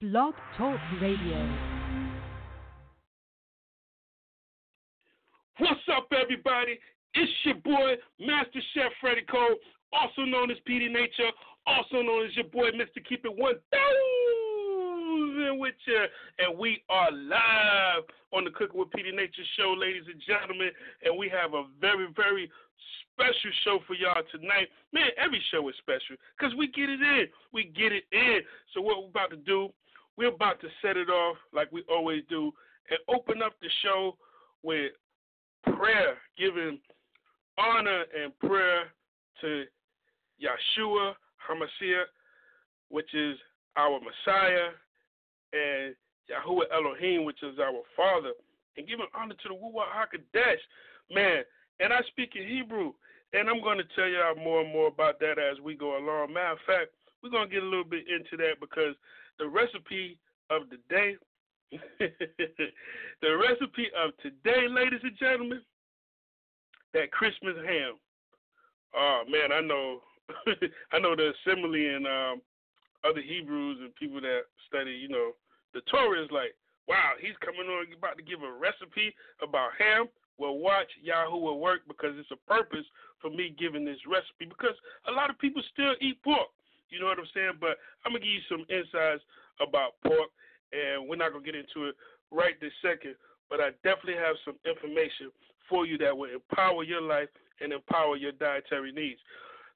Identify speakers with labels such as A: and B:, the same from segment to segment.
A: Blog Talk Radio.
B: What's up, everybody? It's your boy, Master Chef Freddie Cole, also known as Petey Nature, also known as your boy, Mr. Keep It 1000 with you. And we are live on the Cooking with Petey Nature show, ladies and gentlemen. And we have a very, very special show for y'all tonight. Man, every show is special because we get it in. We get it in. So, what we're about to do, we're about to set it off like we always do and open up the show with prayer, giving honor and prayer to Yeshua HaMashiach, which is our Messiah, and Yahuwah Elohim, which is our Father, and giving honor to the Ruach HaKodesh. Man, and I speak in Hebrew, and I'm going to tell y'all more and more about that as we go along. Matter of fact, we're going to get a little bit into that because the recipe of the day, the recipe of today, ladies and gentlemen, that Christmas ham. Oh man, I know, I know the assembly and um, other Hebrews and people that study, you know, the Torah is like, wow, he's coming on about to give a recipe about ham. Well, watch Yahuwah work because it's a purpose for me giving this recipe because a lot of people still eat pork. You know what I'm saying? But I'm gonna give you some insights about pork, and we're not gonna get into it right this second. But I definitely have some information for you that will empower your life and empower your dietary needs.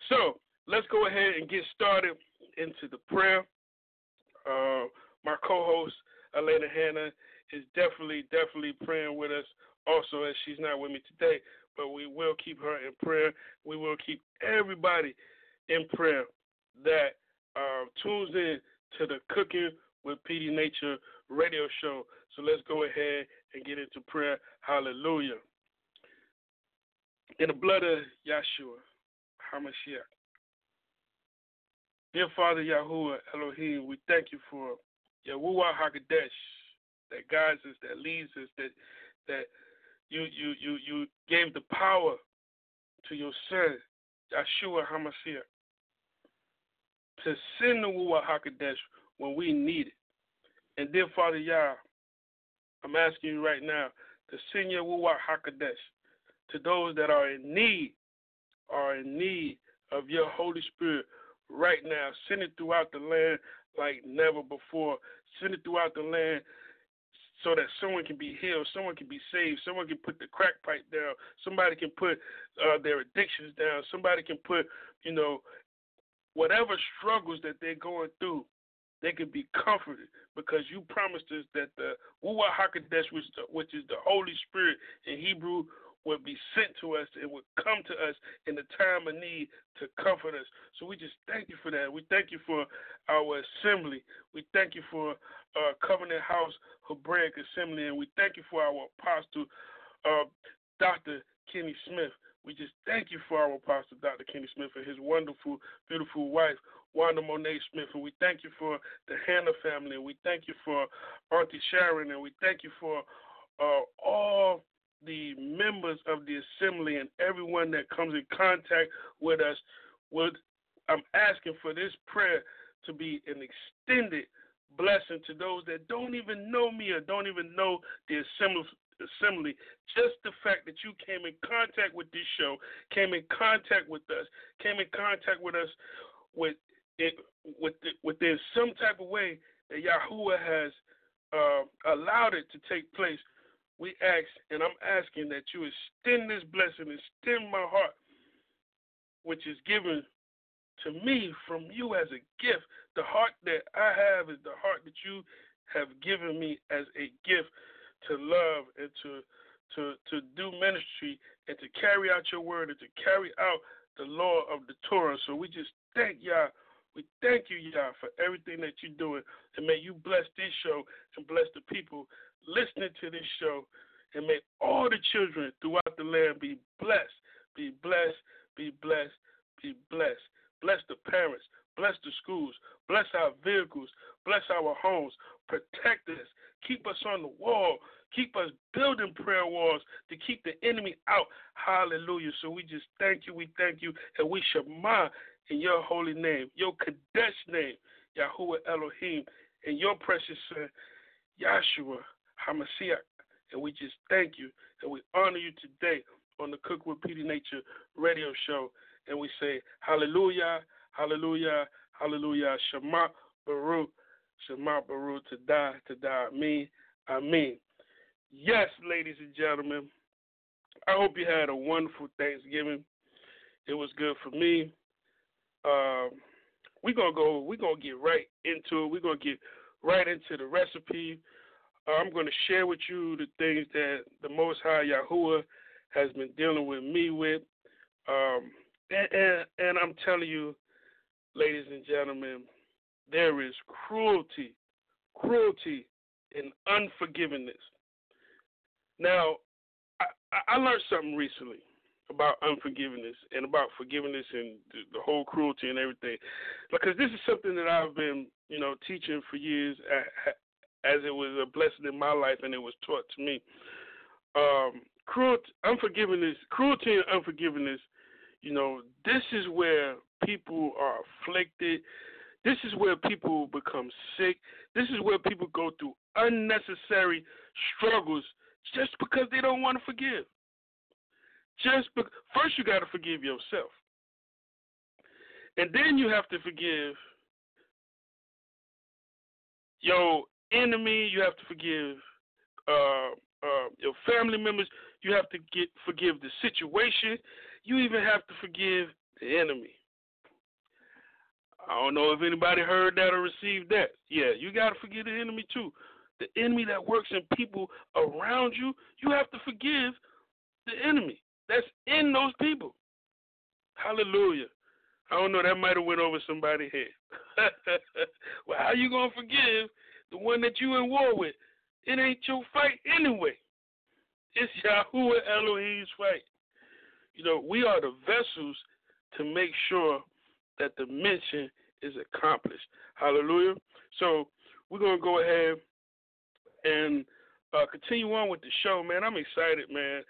B: So let's go ahead and get started into the prayer. Uh, my co-host Elena Hanna is definitely, definitely praying with us. Also, as she's not with me today, but we will keep her in prayer. We will keep everybody in prayer that uh, tunes in to the Cooking with Petey Nature radio show. So let's go ahead and get into prayer. Hallelujah. In the blood of Yeshua, HaMashiach. Dear Father Yahuwah Elohim, we thank you for Yahuwah HaKodesh that guides us, that leads us, that that you you you you gave the power to your son, Yeshua HaMashiach, to send the Ruach HaKodesh when we need it. And dear Father Yah, I'm asking you right now to send your Ruach HaKodesh to those that are in need, are in need of your Holy Spirit right now. Send it throughout the land like never before. Send it throughout the land so that someone can be healed, someone can be saved, someone can put the crack pipe down, somebody can put uh, their addictions down, somebody can put, you know, whatever struggles that they're going through, they can be comforted because you promised us that the Ruach HaKodesh, which, which is the Holy Spirit in Hebrew, would be sent to us and would come to us in the time of need to comfort us. So we just thank you for that. We thank you for our assembly. We thank you for uh, Covenant House Hebraic Assembly, and we thank you for our apostle, uh, Dr. Kenny Smith. We just thank you for our apostle, Dr. Kenny Smith, and his wonderful, beautiful wife, Wanda Monet Smith. And we thank you for the Hannah family. And we thank you for Auntie Sharon. And we thank you for uh, all the members of the assembly and everyone that comes in contact with us. Would I'm asking for this prayer to be an extended blessing to those that don't even know me or don't even know the assembly assembly just the fact that you came in contact with this show came in contact with us came in contact with us with it with within some type of way that Yahuwah has uh, allowed it to take place we ask, and I'm asking that you extend this blessing, extend my heart, which is given to me from you as a gift. The heart that I have is the heart that you have given me as a gift to love and to to to do ministry and to carry out your word and to carry out the law of the Torah. So we just thank y'all. We thank you, Yah, for everything that you're doing. And may you bless this show and bless the people listening to this show, and may all the children throughout the land be blessed, be blessed, be blessed, be blessed. Bless the parents, bless the schools, bless our vehicles, bless our homes, protect us, keep us on the wall, keep us building prayer walls to keep the enemy out. Hallelujah. So we just thank you, we thank you, and we shema in your holy name, your Kadesh name, Yahuwah Elohim, and your precious son, Yahshua HaMashiach. And we just thank you. And we honor you today on the Cook with Petey Nature radio show. And we say, Hallelujah, Hallelujah, Hallelujah, Shema Baruch, Shema Baruch, to die, to die, me, Amen. Yes, ladies and gentlemen, I hope you had a wonderful Thanksgiving. It was good for me. Um, we're gonna go. We're gonna get right into it. We're gonna get right into the recipe. Uh, I'm gonna share with you the things that the Most High Yahuwah has been dealing with me with, um, and, and, and I'm telling you, ladies and gentlemen, there is cruelty, cruelty, and unforgiveness. Now, I, I learned something recently about unforgiveness and about forgiveness and the, whole cruelty and everything, because this is something that I've been, you know, teaching for years, as it was a blessing in my life and it was taught to me. Um, cruelty, unforgiveness, cruelty and unforgiveness. You know, this is where people are afflicted. This is where people become sick. This is where people go through unnecessary struggles just because they don't want to forgive. Just be- first, you got to forgive yourself, and then you have to forgive your enemy. You have to forgive uh, uh, your family members. You have to get forgive the situation. You even have to forgive the enemy. I don't know if anybody heard that or received that. Yeah, you got to forgive the enemy too. The enemy that works in people around you, you have to forgive the enemy that's in those people. Hallelujah. I don't know, that might have went over somebody's head. well, how you gonna forgive the one that you in war with? It ain't your fight anyway. It's Yahuwah Elohim's fight. You know, we are the vessels to make sure that the mission is accomplished. Hallelujah. So we're gonna go ahead and uh, continue on with the show, man. I'm excited, man.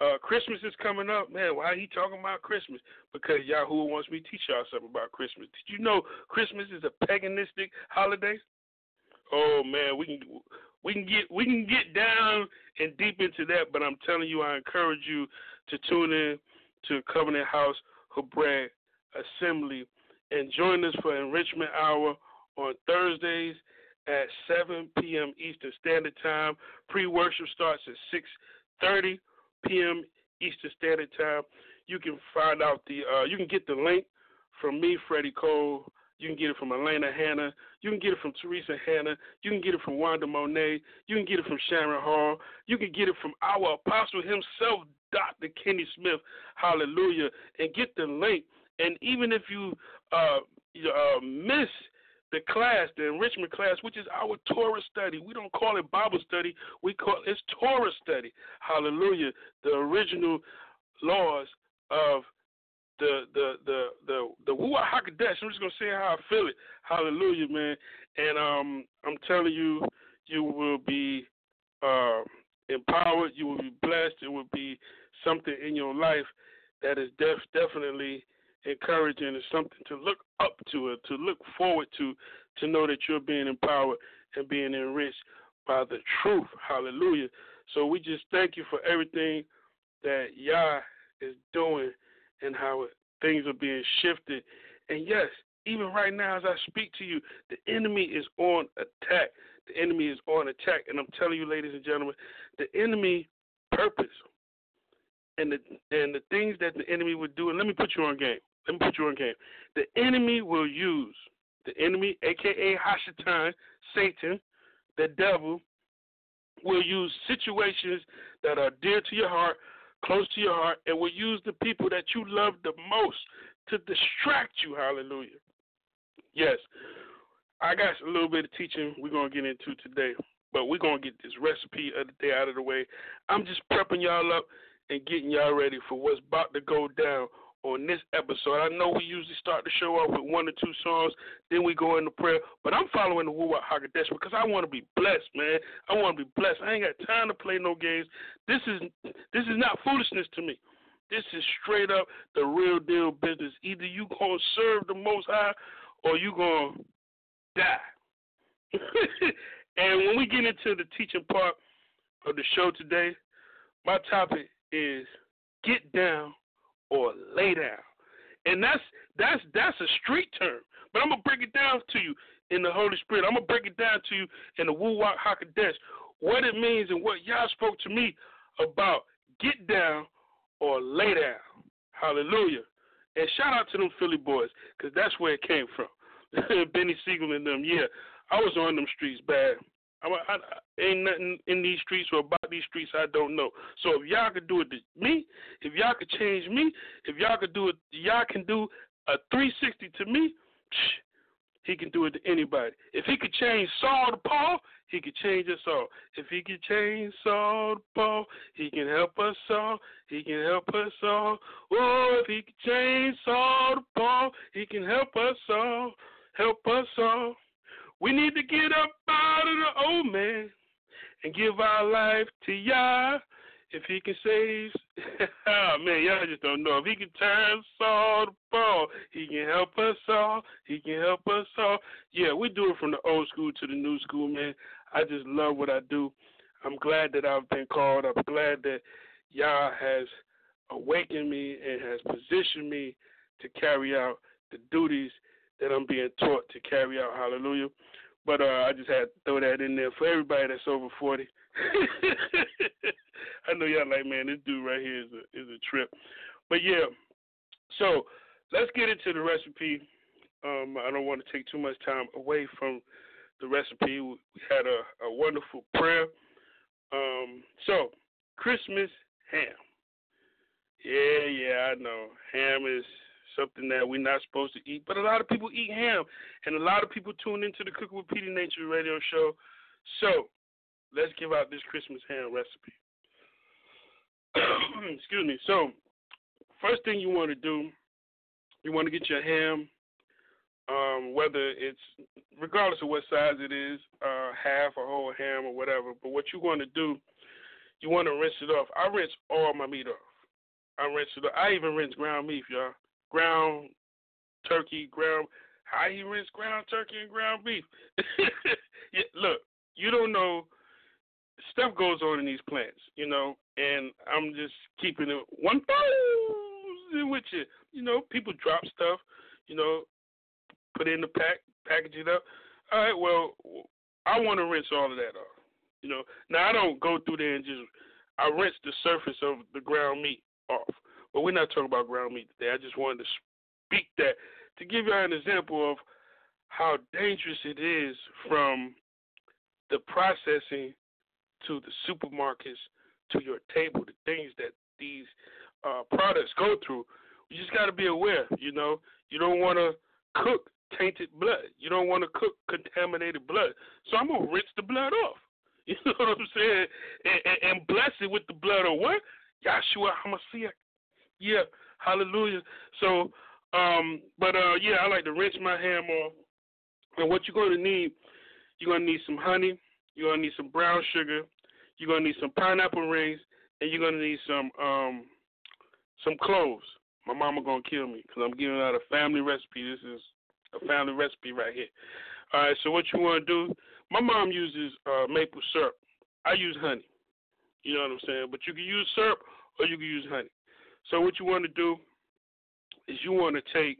B: Uh, Christmas is coming up, man. Why he talking about Christmas? Because Yahoo wants me to teach y'all something about Christmas. Did you know Christmas is a paganistic holiday? Oh man, we can we can get we can get down and deep into that, but I'm telling you, I encourage you to tune in to Covenant House Hebraic Assembly and join us for Enrichment Hour on Thursdays at 7 p.m. Eastern Standard Time. Pre-worship starts at 6:30 p.m. Eastern Standard Time. You can find out the uh, you can get the link from me, Freddie Cole. You can get it from Elena Hanna. You can get it from Teresa Hanna. You can get it from Wanda Monet. You can get it from Sharon Hall. You can get it from our apostle himself, Dr. Kenny Smith. Hallelujah. And get the link. And even if you uh, uh, miss the class, the enrichment class, which is our Torah study. We don't call it Bible study. We call it's Torah study. Hallelujah. The original laws of the the the the the Ruach. I'm just gonna say how I feel it. Hallelujah, man. And um, I'm telling you, you will be uh, empowered. You will be blessed. It will be something in your life that is def- definitely encouraging and something to look up to, to look forward to, to know that you're being empowered and being enriched by the truth. Hallelujah. So we just thank you for everything that Yah is doing and how things are being shifted. And yes, even right now as I speak to you, the enemy is on attack. The enemy is on attack. And I'm telling you, ladies and gentlemen, the enemy purpose and the and the things that the enemy would do, and let me put you on game. Let me put you on game. The enemy will use the enemy, aka Hashatan, Satan, the devil, will use situations that are dear to your heart, close to your heart, and will use the people that you love the most to distract you. Hallelujah. Yes. I got a little bit of teaching we're going to get into today, but we're going to get this recipe of the day out of the way. I'm just prepping y'all up and getting y'all ready for what's about to go down on this episode. I know we usually start the show off with one or two songs, then we go into prayer. But I'm following the Ruach Hakodesh because I want to be blessed, man. I want to be blessed. I ain't got time to play no games. This is this is not foolishness to me. This is straight up the real deal business. Either you gonna serve the Most High, or you gonna die. and when we get into the teaching part of the show today, my topic is get down or lay down. And that's that's that's a street term. But I'm gonna break it down to you in the Holy Spirit. I'm gonna break it down to you in the Ruach HaKodesh, what it means and what Yah spoke to me about get down or lay down. Hallelujah. And shout out to them Philly boys, because that's where it came from. Beanie Sigel and them, yeah. I was on them streets bad. I, I, ain't nothing in these streets or about these streets I don't know. So if y'all could do it to me, if y'all could change me, if y'all could do it, y'all can do a 360 to me. Psh, he can do it to anybody. If he could change Saul to Paul, he could change us all. If he could change Saul to Paul, he can help us all. He can help us all. Oh, if he could change Saul to Paul, he can help us all. Help us all. We need to get up out of the old man and give our life to Yah. If he can save, oh man, y'all just don't know. If he can turn Saul to Paul, he can help us all. He can help us all. Yeah, we do it from the old school to the new school, man. I just love what I do. I'm glad that I've been called. I'm glad that Yah has awakened me and has positioned me to carry out the duties that I'm being taught to carry out. Hallelujah. But uh, I just had to throw that in there for everybody that's over 40. I know y'all like, man, this dude right here is a is a trip. But yeah, so let's get into the recipe. Um, I don't want to take too much time away from the recipe. We had a, a wonderful prayer. Um, so Christmas ham. Yeah, yeah, I know. Ham is something that we're not supposed to eat, but a lot of people eat ham, and a lot of people tune into the Cooking with Petey Nature radio show. So let's give out this Christmas ham recipe. Excuse me. So, first thing you want to do, you want to get your ham, um, whether it's regardless of what size it is, uh, half or whole ham or whatever. But what you want to do, you want to rinse it off. I rinse all my meat off. I rinse it. Off. I even rinse ground beef, y'all. Ground turkey, ground. How he rinse ground turkey and ground beef? yeah, look, you don't know stuff goes on in these plants, you know, and I'm just keeping it one thousand with you. You know, people drop stuff, you know, put it in the pack, package it up. All right, well, I want to rinse all of that off. You know, now I don't go through there and just I rinse the surface of the ground meat off. But we're not talking about ground meat today. I just wanted to speak that to give you an example of how dangerous it is from the processing to the supermarkets to your table, the things that these uh, products go through. You just got to be aware. You know, you don't want to cook tainted blood. You don't want to cook contaminated blood. So I'm gonna rinse the blood off. You know what I'm saying? And, and, and bless it with the blood of what? Yahshua Hamashiach. Yeah, hallelujah. So, um, but uh, yeah, I like to rinse my ham off. And what you're going to need, you're going to need some honey. You're gonna need some brown sugar. You're gonna need some pineapple rings, and you're gonna need some um some cloves. My mama gonna kill me because I'm giving out a family recipe. This is a family recipe right here. All right. So what you want to do? My mom uses uh, maple syrup. I use honey. You know what I'm saying? But you can use syrup or you can use honey. So what you want to do is you want to take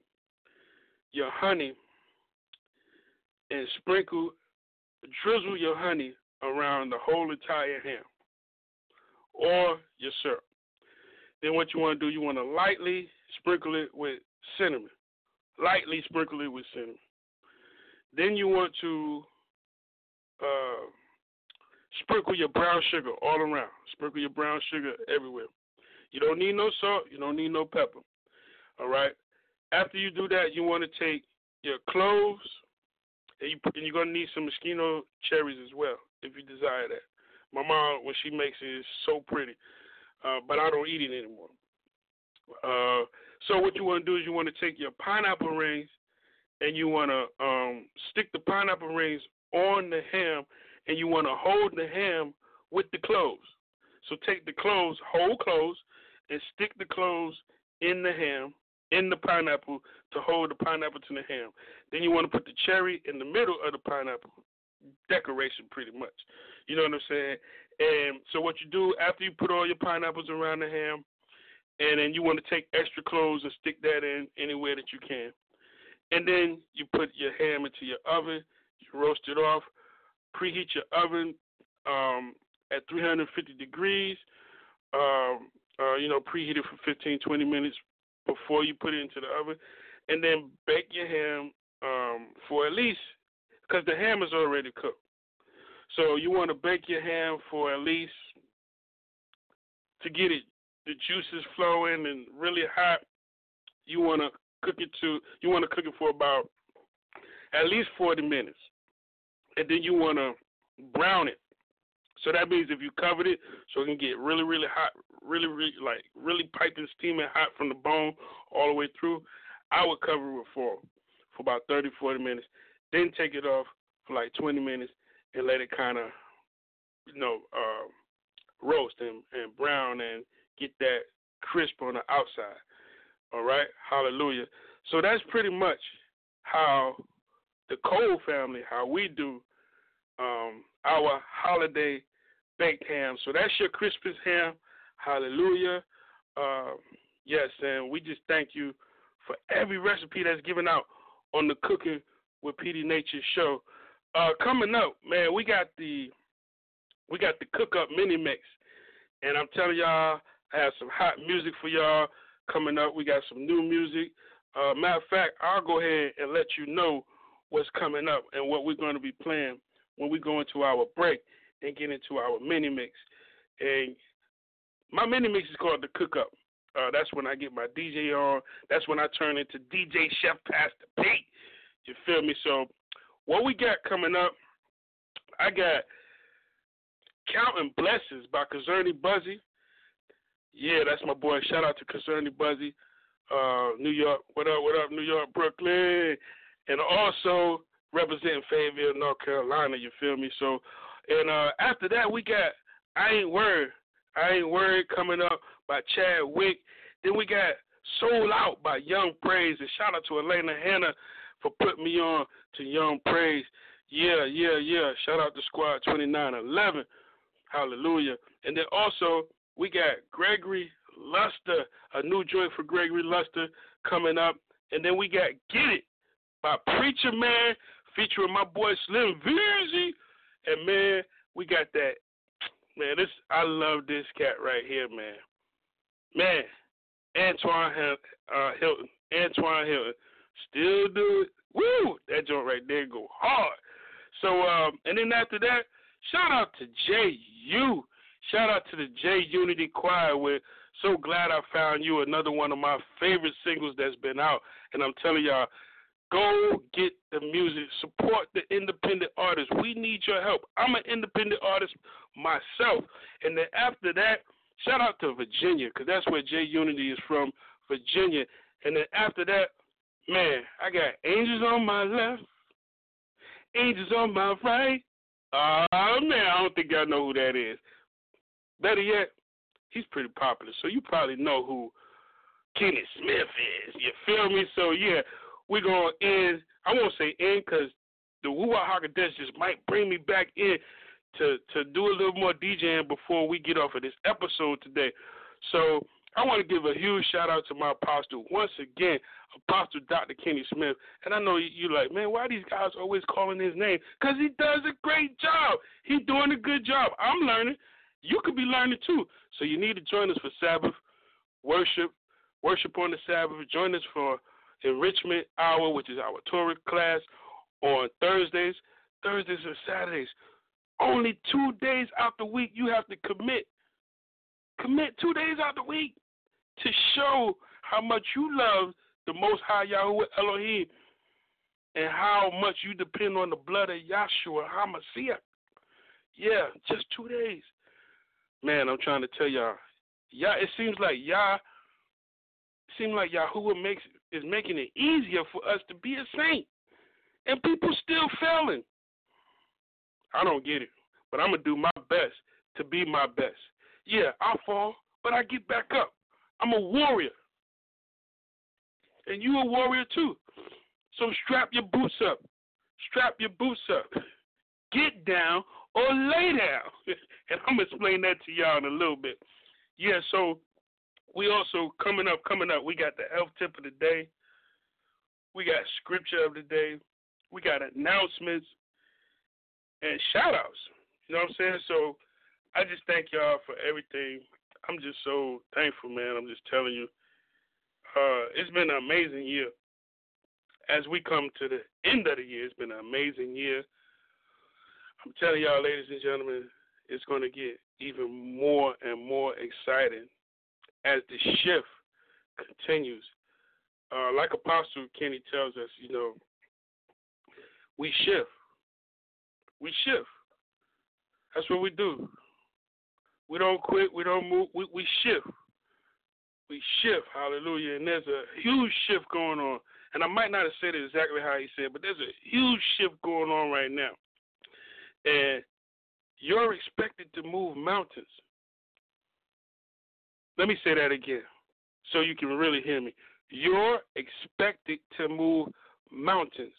B: your honey and sprinkle drizzle your honey around the whole entire ham or your syrup. Then what you want to do, you want to lightly sprinkle it with cinnamon. Lightly sprinkle it with cinnamon. Then you want to uh, sprinkle your brown sugar all around. Sprinkle your brown sugar everywhere. You don't need no salt. You don't need no pepper. All right. After you do that, you want to take your cloves, and, you, you're gonna need some maraschino cherries as well if you desire that. My mom, when she makes it, is so pretty, uh, but I don't eat it anymore. Uh, so what you want to do is you want to take your pineapple rings and you want to um, stick the pineapple rings on the ham, and you want to hold the ham with the cloves. So take the cloves, whole cloves, and stick the cloves in the ham, in the pineapple to hold the pineapple to the ham. Then you want to put the cherry in the middle of the pineapple. Decoration, pretty much. You know what I'm saying? And so what you do after you put all your pineapples around the ham, and then you want to take extra cloves and stick that in anywhere that you can. And then you put your ham into your oven, you roast it off, preheat your oven um, at 350 degrees. Um, uh, you know, preheat it for 15, 20 minutes before you put it into the oven, and then bake your ham um, for at least because the ham is already cooked. So you want to bake your ham for at least to get it the juices flowing and really hot. You want to cook it to you want to cook it for about at least 40 minutes, and then you want to brown it. So that means if you covered it, so it can get really, really hot, really, really like really piping, steaming hot from the bone all the way through. I would cover it for for about 30, 40 minutes, then take it off for like 20 minutes and let it kind of, you know, uh, roast and, and brown and get that crisp on the outside. All right, hallelujah. So that's pretty much how the Cole family, how we do um, our holiday baked ham. So that's your Christmas ham. Hallelujah. Uh, yes, and we just thank you for every recipe that's given out on the Cooking with Petey Nature show. Uh, coming up, man, we got the we got the cook up mini mix, and I'm telling y'all, I have some hot music for y'all coming up. We got some new music. Uh, matter of fact, I'll go ahead and let you know what's coming up and what we're going to be playing when we go into our break and get into our mini mix. And my mini mix is called the Cook Up. Uh, that's when I get my DJ on. That's when I turn into DJ Chef Pastor Pete. You feel me? So, what we got coming up, I got Counting Blessings by Kazerny Buzzy. Yeah, that's my boy. Shout out to Kazerny Buzzy, uh, New York. What up, what up, New York, Brooklyn? And also representing Fayetteville, North Carolina, you feel me? So, and uh, after that, we got I Ain't Worried. I Ain't Worried coming up by Chad Wick. Then we got Sold Out by Young Praise. And shout out to Elena Hanna for putting me on to Young Praise. Yeah, yeah, yeah. Shout out to Squad 2911. Hallelujah. And then also, we got Gregory Luster, a new joint for Gregory Luster coming up. And then we got Get It by Preacher Man featuring my boy Slim Veezy. And man, we got that. Man, this I love this cat right here, man. Man, Antoine uh, Hilton, Antoine Hilton, still do it. Woo! That joint right there go hard. So, um, and then after that, shout out to JU. Shout out to the J Unity Choir. We're so glad I found you. Another one of my favorite singles that's been out. And I'm telling y'all, go get the music. Support the independent artists. We need your help. I'm an independent artist myself. And then after that, shout out to Virginia, because that's where J Unity is from, Virginia. And then after that, man, I got angels on my left, angels on my right. Oh, man, I don't think y'all know who that is. Better yet, he's pretty popular, so you probably know who Kenny Smith is. You feel me? So, yeah, we're going to end. I won't say end because the Ruach HaKodesh just might bring me back in to, to do a little more DJing before we get off of this episode today. So, I want to give a huge shout out to my apostle once again, Apostle Dr. Kenny Smith. And I know you're like, man, why these guys always calling his name? Because he does a great job. He's doing a good job. I'm learning. You could be learning too. So you need to join us for Sabbath worship, worship on the Sabbath. Join us for enrichment hour, which is our Torah class on Thursdays, Thursdays and Saturdays. Only two days out the week you have to commit. Commit two days out the week to show how much you love the Most High Yahweh Elohim and how much you depend on the blood of Yahshua HaMashiach. Yeah, just two days. Man, I'm trying to tell y'all. Yeah, it seems like Yah, it seems like Yahuwah makes is making it easier for us to be a saint, and people still failing. I don't get it, but I'm gonna do my best to be my best. Yeah, I fall, but I get back up. I'm a warrior. and you a warrior too. So strap your boots up. Strap your boots up. Get down or lay down. and I'm gonna explain that to y'all in a little bit. Yeah, so we also coming up, coming up, we got the health tip of the day. We got scripture of the day. We got announcements and shout outs. You know what I'm saying? So I just thank y'all for everything. I'm just so thankful, man. I'm just telling you. Uh, it's been an amazing year. As we come to the end of the year, it's been an amazing year. I'm telling y'all, ladies and gentlemen, it's going to get even more and more exciting as the shift continues. Uh, like Apostle Kenny tells us, you know, we shift. We shift. That's what we do. We don't quit. We don't move. We, we shift. We shift. Hallelujah. And there's a huge shift going on. And I might not have said it exactly how he said, but there's a huge shift going on right now. And you're expected to move mountains. Let me say that again so you can really hear me. You're expected to move mountains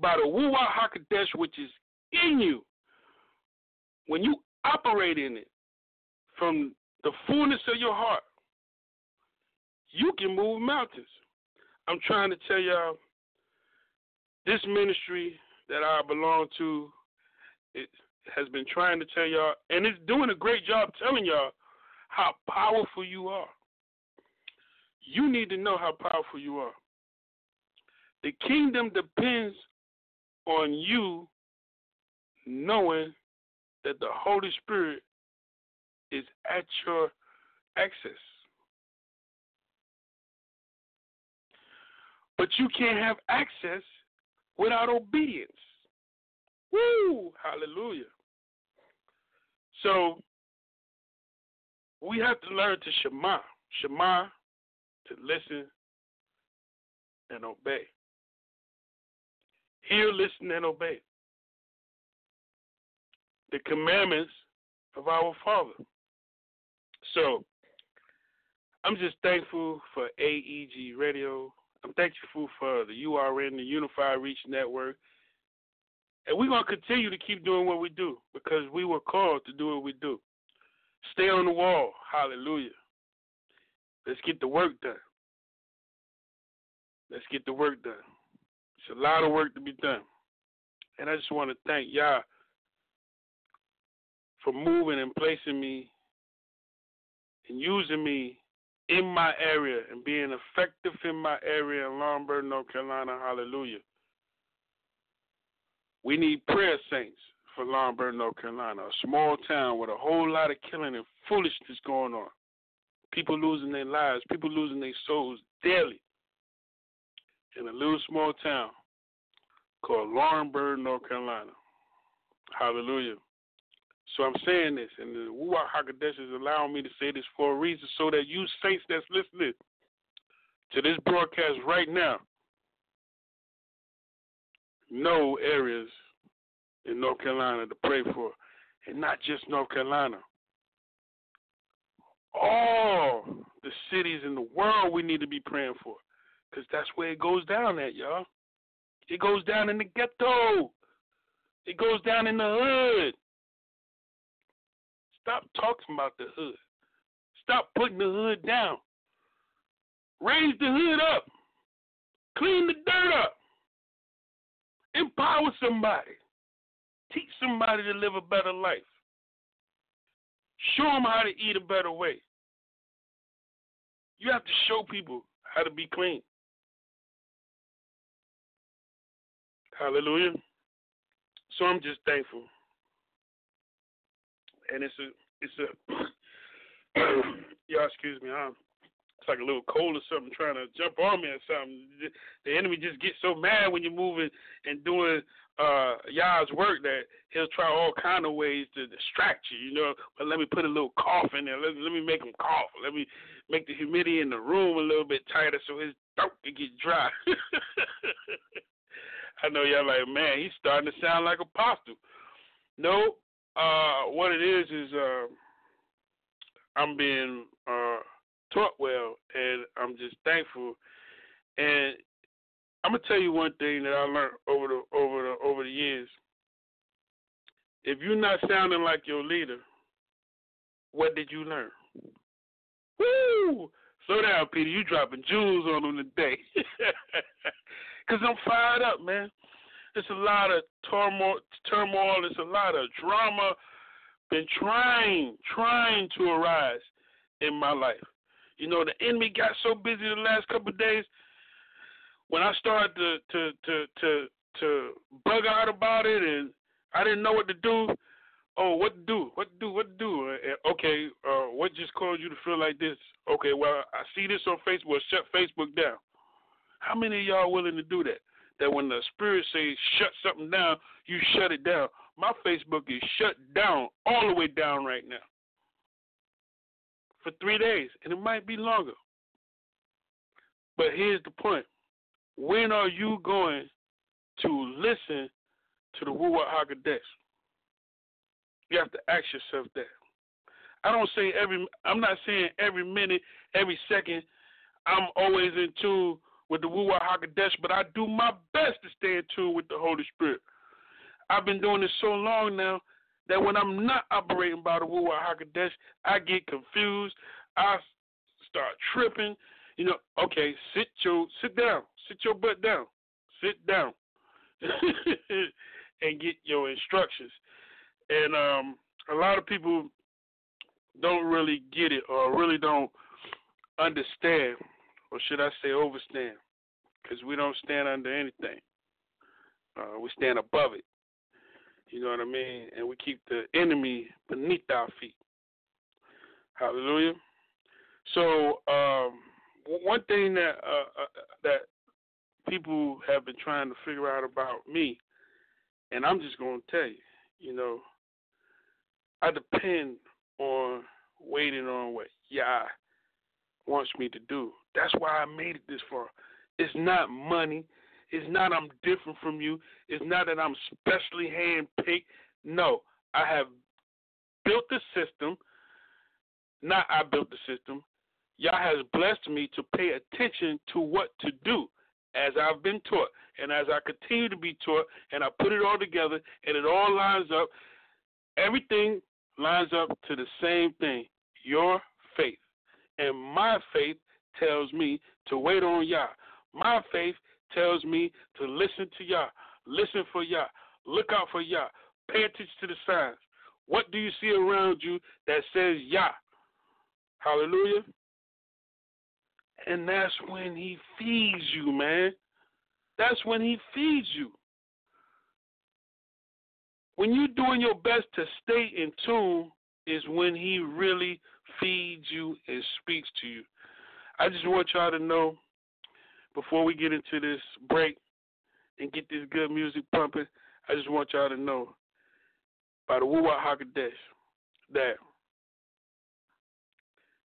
B: by the Ruach HaKodesh, which is in you. When you operate in it from the fullness of your heart, you can move mountains. I'm trying to tell y'all this ministry that I belong to it has been trying to tell y'all, and it's doing a great job telling y'all how powerful you are. You need to know how powerful you are. The kingdom depends on you knowing that the Holy Spirit is at your access. But you can't have access without obedience. Woo! Hallelujah. So we have to learn to Shema. Shema to listen and obey. Hear, listen, and obey. The commandments of our Father. So I'm just thankful for AEG Radio. I'm thankful for the URN, the Unified Reach Network. And we're going to continue to keep doing what we do because we were called to do what we do. Stay on the wall. Hallelujah. Let's get the work done. Let's get the work done. It's a lot of work to be done. And I just want to thank y'all for moving and placing me and using me in my area and being effective in my area in Laurinburg, North Carolina. Hallelujah. We need prayer saints for Laurinburg, North Carolina, a small town with a whole lot of killing and foolishness going on. People losing their lives, people losing their souls daily in a little small town called Laurinburg, North Carolina. Hallelujah. So I'm saying this, and the Ruach HaKodesh is allowing me to say this for a reason so that you saints that's listening to this broadcast right now know areas in North Carolina to pray for. And not just North Carolina. All the cities in the world we need to be praying for. Because that's where it goes down at, y'all. It goes down in the ghetto. It goes down in the hood. Stop talking about the hood. Stop putting the hood down. Raise the hood up. Clean the dirt up. Empower somebody. Teach somebody to live a better life. Show them how to eat a better way. You have to show people how to be clean. Hallelujah. So I'm just thankful. And it's a it's a y'all excuse me, I'm it's like a little cold or something trying to jump on me or something. The enemy just gets so mad when you're moving and doing uh y'all's work that he'll try all kind of ways to distract you, you know. But let me put a little cough in there. Let, let me make him cough. Let me make the humidity in the room a little bit tighter so his throat can get dry. I know y'all like, man, he's starting to sound like apostle. No, uh, what it is is uh, I'm being uh, taught well, and I'm just thankful. And I'm gonna tell you one thing that I learned over the over the over the years. If you're not sounding like your leader, what did you learn? Woo! Slow down, Peter. You dropping jewels on them today. Cause I'm fired up, man. It's a lot of turmoil. Turmoil. It's a lot of drama. Been trying, trying to arise in my life. You know, the enemy got so busy the last couple of days. When I started to to to to to bug out about it, and I didn't know what to do. Oh, what to do? What to do? What to do? Uh, okay, uh, what just caused you to feel like this? Okay, well, I see this on Facebook. Shut Facebook down. How many of y'all willing to do that? That when the spirit says shut something down, you shut it down. My Facebook is shut down all the way down right now for three days, and it might be longer. But here's the point: when are you going to listen to the Ruach Hakodesh? You have to ask yourself that. I don't say every. I'm not saying every minute, every second. I'm always in tune with the Ruach Hakodesh, but I do my best to stay in tune with the Holy Spirit. I've been doing this so long now that when I'm not operating by the Ruach Hakodesh, I get confused. I start tripping. You know, okay, sit your sit down, sit your butt down, sit down, and get your instructions. And um, a lot of people don't really get it or really don't understand, or should I say, overstand, because we don't stand under anything. Uh, we stand above it. You know what I mean? And we keep the enemy beneath our feet. Hallelujah. So um, one thing that uh, uh, that people have been trying to figure out about me, and I'm just going to tell you, you know, I depend on waiting on what Yah wants me to do. That's why I made it this far. It's not money. It's not I'm different from you. It's not that I'm specially handpicked. No, I have built the system. Not I built the system. Yah has blessed me to pay attention to what to do as I've been taught and as I continue to be taught and I put it all together and it all lines up. Everything lines up to the same thing your faith. And my faith tells me to wait on Yah. My faith tells me to listen to Yah, listen for Yah, look out for Yah, pay attention to the signs. What do you see around you that says Yah? Hallelujah. And that's when he feeds you, man. That's when he feeds you. When you're doing your best to stay in tune, is when he really feeds you and speaks to you. I just want y'all to know before we get into this break and get this good music pumping, I just want y'all to know by the Ruach Hakodesh that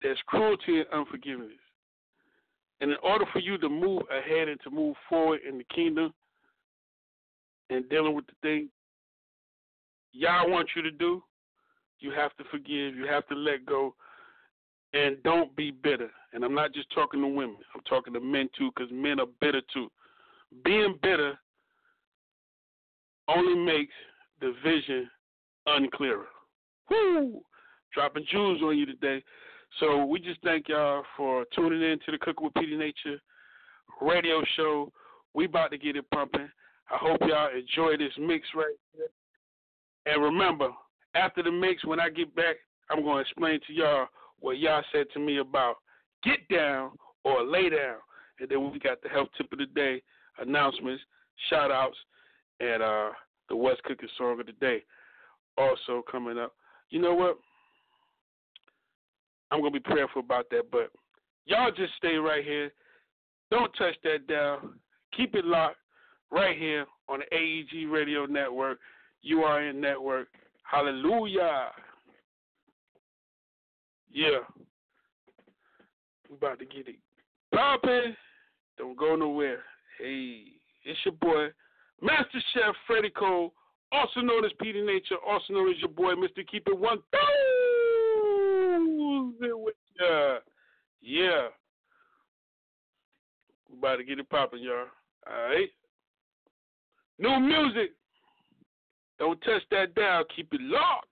B: there's cruelty and unforgiveness. And in order for you to move ahead and to move forward in the kingdom and dealing with the thing y'all want you to do, you have to forgive, you have to let go, and don't be bitter. And I'm not just talking to women, I'm talking to men too, because men are bitter too. Being bitter only makes the vision unclearer. Woo! Dropping jewels on you today. So we just thank y'all for tuning in to the Cooking with Petey Nature radio show. We about to get it pumping. I hope y'all enjoy this mix right here. And remember, after the mix, when I get back, I'm going to explain to y'all what y'all said to me about get down or lay down. And then we got the health tip of the day, announcements, shout outs, and uh, the West Cooking Song of the Day also coming up. You know what? I'm going to be prayerful about that, but y'all just stay right here. Don't touch that down. Keep it locked right here on the AEG Radio Network, URN Network. Hallelujah. Yeah. We about to get it popping. Don't go nowhere. Hey, it's your boy, Master Chef Freddie Cole, also known as Petey Nature, also known as your boy, Mr. Keep It One Thousand ya. Yeah. We about to get it popping, y'all. Alright. New music. Don't touch that dial. Keep it locked.